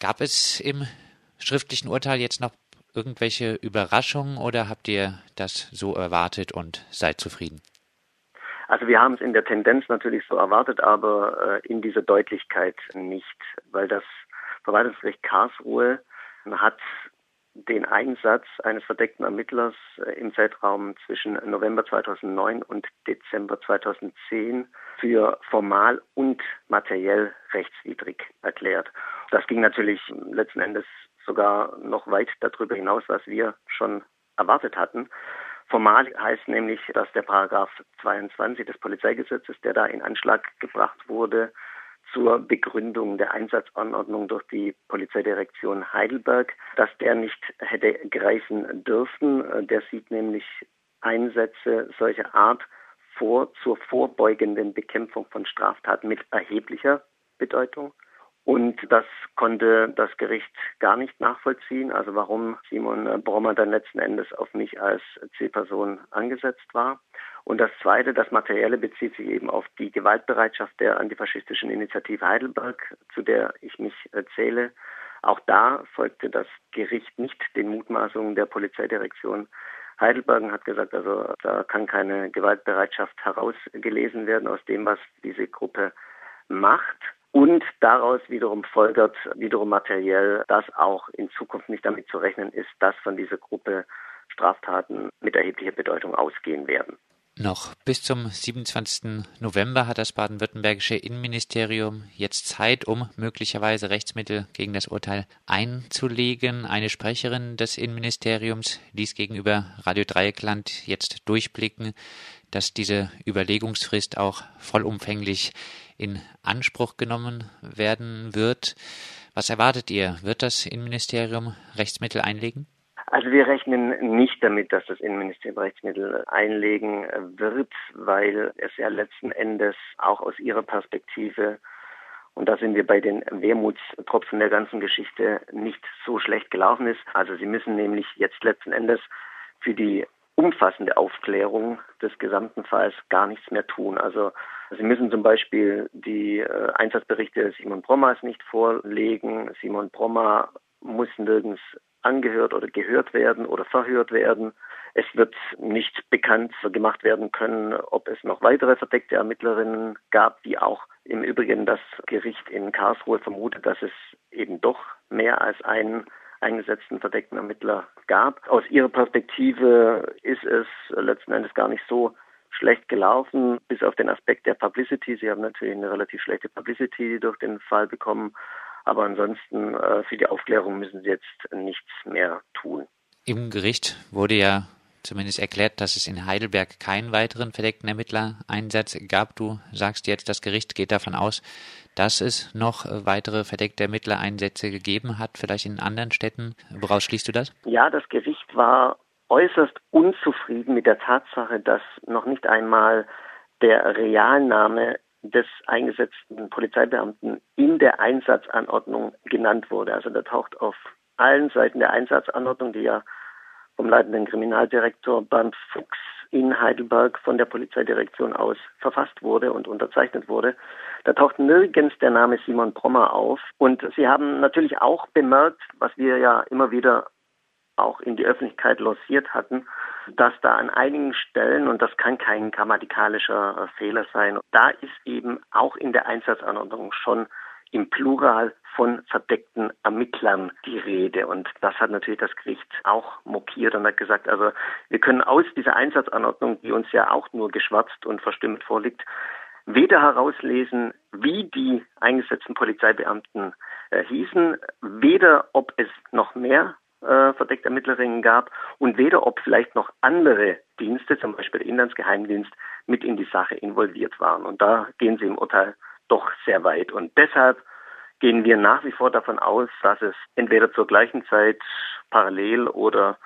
Gab es im schriftlichen Urteil jetzt noch irgendwelche Überraschungen oder habt ihr das so erwartet und seid zufrieden? Also wir haben es in der Tendenz natürlich so erwartet, aber äh, in dieser Deutlichkeit nicht, weil das Verwaltungsgericht Karlsruhe hat den Einsatz eines verdeckten Ermittlers äh, im Zeitraum zwischen November 2009 und Dezember 2010 für formal und materiell rechtswidrig erklärt. Das ging natürlich letzten Endes sogar noch weit darüber hinaus, was wir schon erwartet hatten. Formal heißt nämlich, dass der Paragraph 22 des Polizeigesetzes, der da in Anschlag gebracht wurde, zur Begründung der Einsatzanordnung durch die Polizeidirektion Heidelberg, dass der nicht hätte greifen dürfen. Der sieht nämlich Einsätze solcher Art vor zur vorbeugenden Bekämpfung von Straftaten mit erheblicher Bedeutung. Und das konnte das Gericht gar nicht nachvollziehen, also warum Simon Brommer dann letzten Endes auf mich als Zielperson angesetzt war. Und das Zweite, das Materielle, bezieht sich eben auf die Gewaltbereitschaft der antifaschistischen Initiative Heidelberg, zu der ich mich zähle. Auch da folgte das Gericht nicht den Mutmaßungen der Polizeidirektion Heidelberg und hat gesagt, also da kann keine Gewaltbereitschaft herausgelesen werden aus dem, was diese Gruppe macht. Und daraus wiederum folgert wiederum materiell, dass auch in Zukunft nicht damit zu rechnen ist, dass von dieser Gruppe Straftaten mit erheblicher Bedeutung ausgehen werden. Noch bis zum 27. November hat das baden-württembergische Innenministerium jetzt Zeit, um möglicherweise Rechtsmittel gegen das Urteil einzulegen. Eine Sprecherin des Innenministeriums ließ gegenüber Radio Dreieckland jetzt durchblicken, dass diese Überlegungsfrist auch vollumfänglich in Anspruch genommen werden wird. Was erwartet ihr? Wird das Innenministerium Rechtsmittel einlegen? Also wir rechnen nicht damit, dass das Innenministerium Rechtsmittel einlegen wird, weil es ja letzten Endes auch aus ihrer Perspektive und da sind wir bei den Wermutstropfen der ganzen Geschichte nicht so schlecht gelaufen ist. Also sie müssen nämlich jetzt letzten Endes für die umfassende Aufklärung des gesamten Falls gar nichts mehr tun. Also Sie müssen zum Beispiel die äh, Einsatzberichte Simon Brommers nicht vorlegen. Simon Brommer muss nirgends angehört oder gehört werden oder verhört werden. Es wird nicht bekannt gemacht werden können, ob es noch weitere verdeckte Ermittlerinnen gab, die auch im Übrigen das Gericht in Karlsruhe vermutet, dass es eben doch mehr als einen eingesetzten verdeckten Ermittler gab. Aus ihrer Perspektive ist es letzten Endes gar nicht so schlecht gelaufen, bis auf den Aspekt der Publicity. Sie haben natürlich eine relativ schlechte Publicity durch den Fall bekommen, aber ansonsten äh, für die Aufklärung müssen sie jetzt nichts mehr tun. Im Gericht wurde ja zumindest erklärt, dass es in Heidelberg keinen weiteren verdeckten Ermittlereinsatz gab. Du sagst jetzt, das Gericht geht davon aus, dass es noch weitere verdeckte Ermittlereinsätze gegeben hat, vielleicht in anderen Städten. Woraus schließt du das? Ja, das Gericht war äußerst unzufrieden mit der Tatsache, dass noch nicht einmal der Realname des eingesetzten Polizeibeamten in der Einsatzanordnung genannt wurde. Also da taucht auf allen Seiten der Einsatzanordnung, die ja vom leitenden Kriminaldirektor Bernd Fuchs in Heidelberg von der Polizeidirektion aus verfasst wurde und unterzeichnet wurde. Da taucht nirgends der Name Simon Brommer auf. Und Sie haben natürlich auch bemerkt, was wir ja immer wieder auch in die Öffentlichkeit lanciert hatten, dass da an einigen Stellen, und das kann kein grammatikalischer Fehler sein, da ist eben auch in der Einsatzanordnung schon im Plural von verdeckten Ermittlern die Rede. Und das hat natürlich das Gericht auch mokiert und hat gesagt, also wir können aus dieser Einsatzanordnung, die uns ja auch nur geschwärzt und verstimmt vorliegt, weder herauslesen, wie die eingesetzten Polizeibeamten äh, hießen, weder ob es noch mehr äh, verdeckte Ermittlerinnen gab und weder ob vielleicht noch andere Dienste, zum Beispiel der Inlandsgeheimdienst, mit in die Sache involviert waren. Und da gehen sie im Urteil doch sehr weit. Und deshalb gehen wir nach wie vor davon aus, dass es entweder zur gleichen Zeit parallel oder,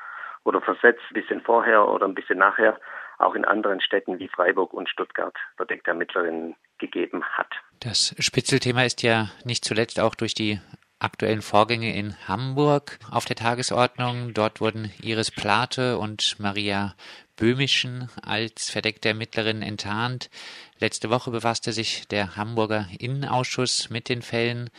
oder versetzt, ein bisschen vorher oder ein bisschen nachher, auch in anderen Städten wie Freiburg und Stuttgart verdeckte Ermittlerinnen gegeben hat. Das Spitzelthema ist ja nicht zuletzt auch durch die aktuellen Vorgänge in Hamburg auf der Tagesordnung. Dort wurden Iris Plate und Maria Böhmischen als verdeckte Ermittlerin enttarnt. Letzte Woche befasste sich der Hamburger Innenausschuss mit den Fällen.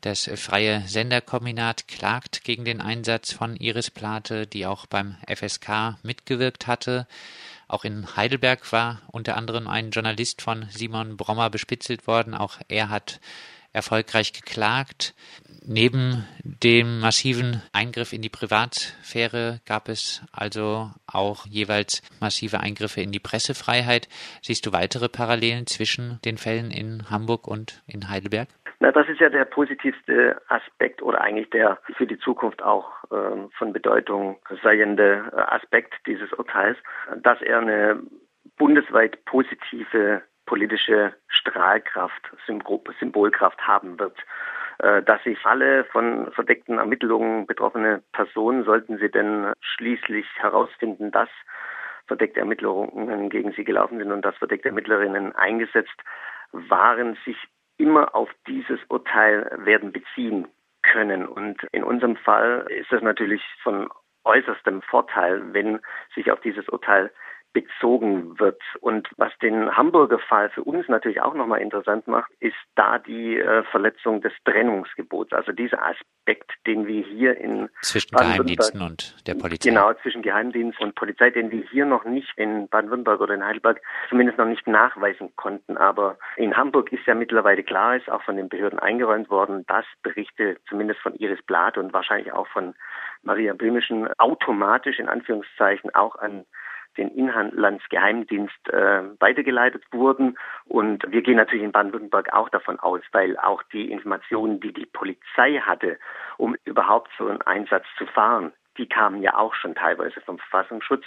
Das freie Senderkombinat klagt gegen den Einsatz von Iris Plate, die auch beim FSK mitgewirkt hatte. Auch in Heidelberg war unter anderem ein Journalist von Simon Brommer bespitzelt worden. Auch er hat erfolgreich geklagt. Neben dem massiven Eingriff in die Privatsphäre gab es also auch jeweils massive Eingriffe in die Pressefreiheit. Siehst du weitere Parallelen zwischen den Fällen in Hamburg und in Heidelberg? Na, das ist ja der positivste Aspekt oder eigentlich der für die Zukunft auch ähm, von Bedeutung seiende Aspekt dieses Urteils, dass er eine bundesweit positive politische Strahlkraft, Symbolkraft haben wird äh, dass sich alle von verdeckten Ermittlungen betroffene Personen, sollten sie denn schließlich herausfinden, dass verdeckte Ermittlungen gegen sie gelaufen sind und dass verdeckte Ermittlerinnen eingesetzt waren, sich immer auf dieses Urteil werden beziehen können. Und in unserem Fall ist das natürlich von äußerstem Vorteil, wenn sich auf dieses Urteil bezogen wird. Und was den Hamburger Fall für uns natürlich auch nochmal interessant macht, ist da die äh, Verletzung des Trennungsgebots. Also dieser Aspekt, den wir hier in zwischen Geheimdiensten und der Polizei. Genau, zwischen Geheimdienst und Polizei, den wir hier noch nicht in Baden-Württemberg oder in Heidelberg zumindest noch nicht nachweisen konnten. Aber in Hamburg ist ja mittlerweile klar, ist auch von den Behörden eingeräumt worden, dass Berichte zumindest von Iris Blatt und wahrscheinlich auch von Maria Böhmischen automatisch in Anführungszeichen auch an den Inlandsgeheimdienst äh, weitergeleitet wurden. Und wir gehen natürlich in Baden-Württemberg auch davon aus, weil auch die Informationen, die die Polizei hatte, um überhaupt so einen Einsatz zu fahren, die kamen ja auch schon teilweise vom Verfassungsschutz.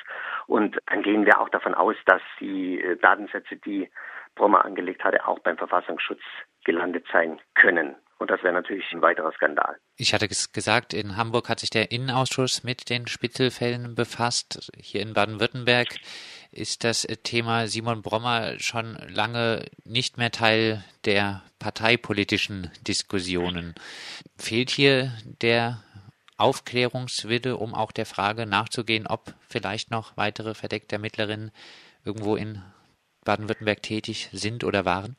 Und dann gehen wir auch davon aus, dass die äh, Datensätze, die Brommer angelegt hatte, auch beim Verfassungsschutz gelandet sein können. Und das wäre natürlich ein weiterer Skandal. Ich hatte gesagt, in Hamburg hat sich der Innenausschuss mit den Spitzelfällen befasst. Hier in Baden-Württemberg ist das Thema Simon Brommer schon lange nicht mehr Teil der parteipolitischen Diskussionen. Fehlt hier der Aufklärungswille, um auch der Frage nachzugehen, ob vielleicht noch weitere verdeckte Ermittlerinnen irgendwo in Baden-Württemberg tätig sind oder waren?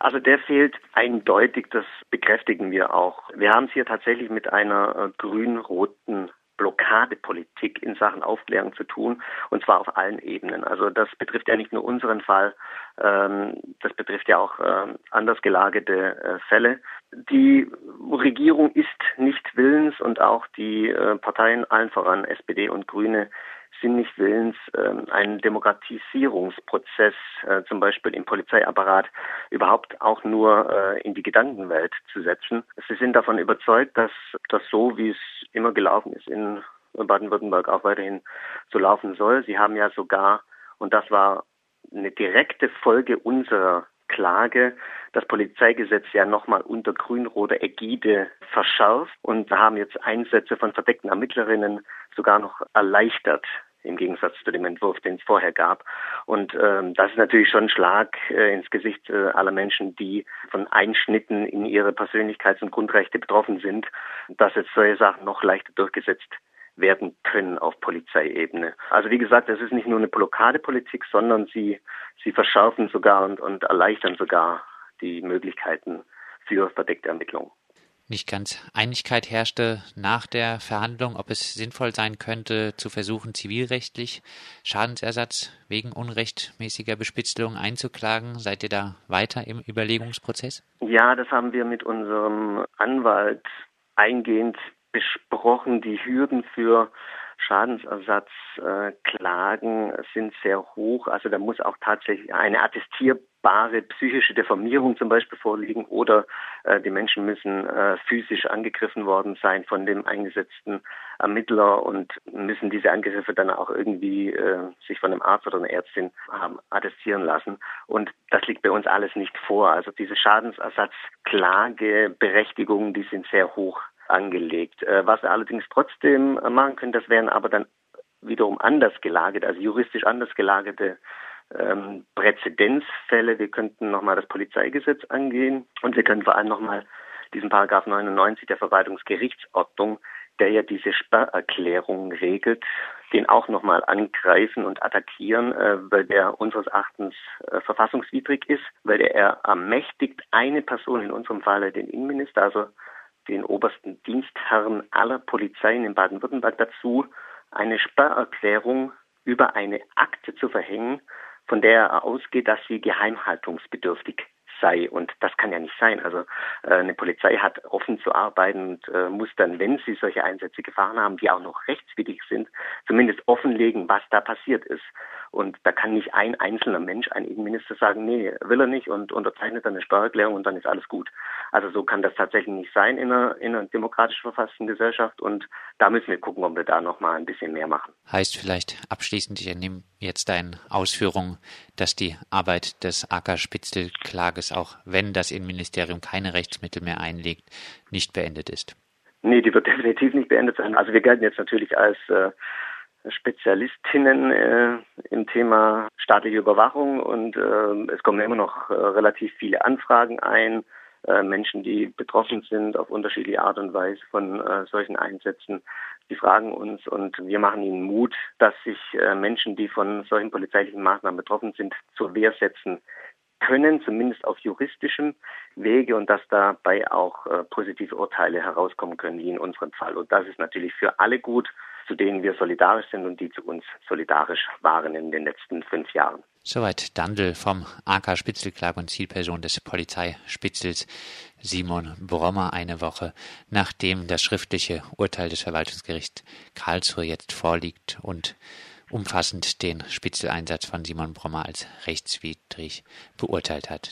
Also der fehlt eindeutig, das bekräftigen wir auch. Wir haben es hier tatsächlich mit einer äh, grün-roten Blockadepolitik in Sachen Aufklärung zu tun, und zwar auf allen Ebenen. Also das betrifft ja nicht nur unseren Fall, ähm, das betrifft ja auch äh, anders gelagerte äh, Fälle. Die Regierung ist nicht willens und auch die äh, Parteien, allen voran SPD und Grüne, sind nicht willens, ähm, einen Demokratisierungsprozess, äh, zum Beispiel im Polizeiapparat, überhaupt auch nur äh, in die Gedankenwelt zu setzen. Sie sind davon überzeugt, dass das so, wie es immer gelaufen ist in Baden-Württemberg, auch weiterhin so laufen soll. Sie haben ja sogar, und das war eine direkte Folge unserer Klage das Polizeigesetz ja nochmal unter grün-roter Ägide verschärft und haben jetzt Einsätze von verdeckten Ermittlerinnen sogar noch erleichtert im Gegensatz zu dem Entwurf, den es vorher gab. Und ähm, das ist natürlich schon ein Schlag äh, ins Gesicht äh, aller Menschen, die von Einschnitten in ihre Persönlichkeits- und Grundrechte betroffen sind, dass jetzt solche Sachen noch leichter durchgesetzt werden können auf Polizeiebene. Also wie gesagt, es ist nicht nur eine Blockadepolitik, sondern sie, sie verschärfen sogar und, und erleichtern sogar die Möglichkeiten für verdeckte Ermittlungen nicht ganz Einigkeit herrschte nach der Verhandlung, ob es sinnvoll sein könnte, zu versuchen, zivilrechtlich Schadensersatz wegen unrechtmäßiger Bespitzelung einzuklagen. Seid ihr da weiter im Überlegungsprozess? Ja, das haben wir mit unserem Anwalt eingehend besprochen. Die Hürden für Schadensersatzklagen äh, sind sehr hoch. Also da muss auch tatsächlich eine attestierbare psychische Deformierung zum Beispiel vorliegen oder äh, die Menschen müssen äh, physisch angegriffen worden sein von dem eingesetzten Ermittler und müssen diese Angriffe dann auch irgendwie äh, sich von einem Arzt oder einer Ärztin haben attestieren lassen. Und das liegt bei uns alles nicht vor. Also diese Schadensersatzklageberechtigungen, die sind sehr hoch angelegt. Äh, was wir allerdings trotzdem machen können, das wären aber dann wiederum anders gelagert, also juristisch anders gelagerte ähm, Präzedenzfälle. Wir könnten nochmal das Polizeigesetz angehen und wir können vor allem nochmal diesen Paragraph 99 der Verwaltungsgerichtsordnung, der ja diese Sperrerklärung regelt, den auch nochmal angreifen und attackieren, äh, weil der unseres Erachtens äh, verfassungswidrig ist, weil er ermächtigt eine Person, in unserem Falle den Innenminister, also den obersten Dienstherren aller Polizeien in Baden-Württemberg dazu, eine Sperrerklärung über eine Akte zu verhängen, von der er ausgeht, dass sie geheimhaltungsbedürftig sei. Und das kann ja nicht sein. Also äh, eine Polizei hat offen zu arbeiten und äh, muss dann, wenn sie solche Einsätze gefahren haben, die auch noch rechtswidrig sind, zumindest offenlegen, was da passiert ist. Und da kann nicht ein einzelner Mensch, ein Innenminister sagen, nee, will er nicht und unterzeichnet dann eine Steuererklärung und dann ist alles gut. Also so kann das tatsächlich nicht sein in einer, in einer demokratisch verfassten Gesellschaft und da müssen wir gucken, ob wir da noch mal ein bisschen mehr machen. Heißt vielleicht abschließend, ich entnehme jetzt deine Ausführungen, dass die Arbeit des AK-Spitzel-Klages, auch wenn das Innenministerium keine Rechtsmittel mehr einlegt, nicht beendet ist. Nee, die wird definitiv nicht beendet sein. Also wir gelten jetzt natürlich als äh, Spezialistinnen äh, im Thema staatliche Überwachung und äh, es kommen immer noch äh, relativ viele Anfragen ein. Äh, Menschen, die betroffen sind auf unterschiedliche Art und Weise von äh, solchen Einsätzen, die fragen uns und wir machen ihnen Mut, dass sich äh, Menschen, die von solchen polizeilichen Maßnahmen betroffen sind, zur Wehr setzen können, zumindest auf juristischem Wege und dass dabei auch positive Urteile herauskommen können, wie in unserem Fall. Und das ist natürlich für alle gut, zu denen wir solidarisch sind und die zu uns solidarisch waren in den letzten fünf Jahren. Soweit Dandel vom AK Spitzelklag und Zielperson des Polizeispitzels Simon Brommer eine Woche, nachdem das schriftliche Urteil des Verwaltungsgerichts Karlsruhe jetzt vorliegt und umfassend den Spitzeleinsatz von Simon Brommer als rechtswidrig beurteilt hat.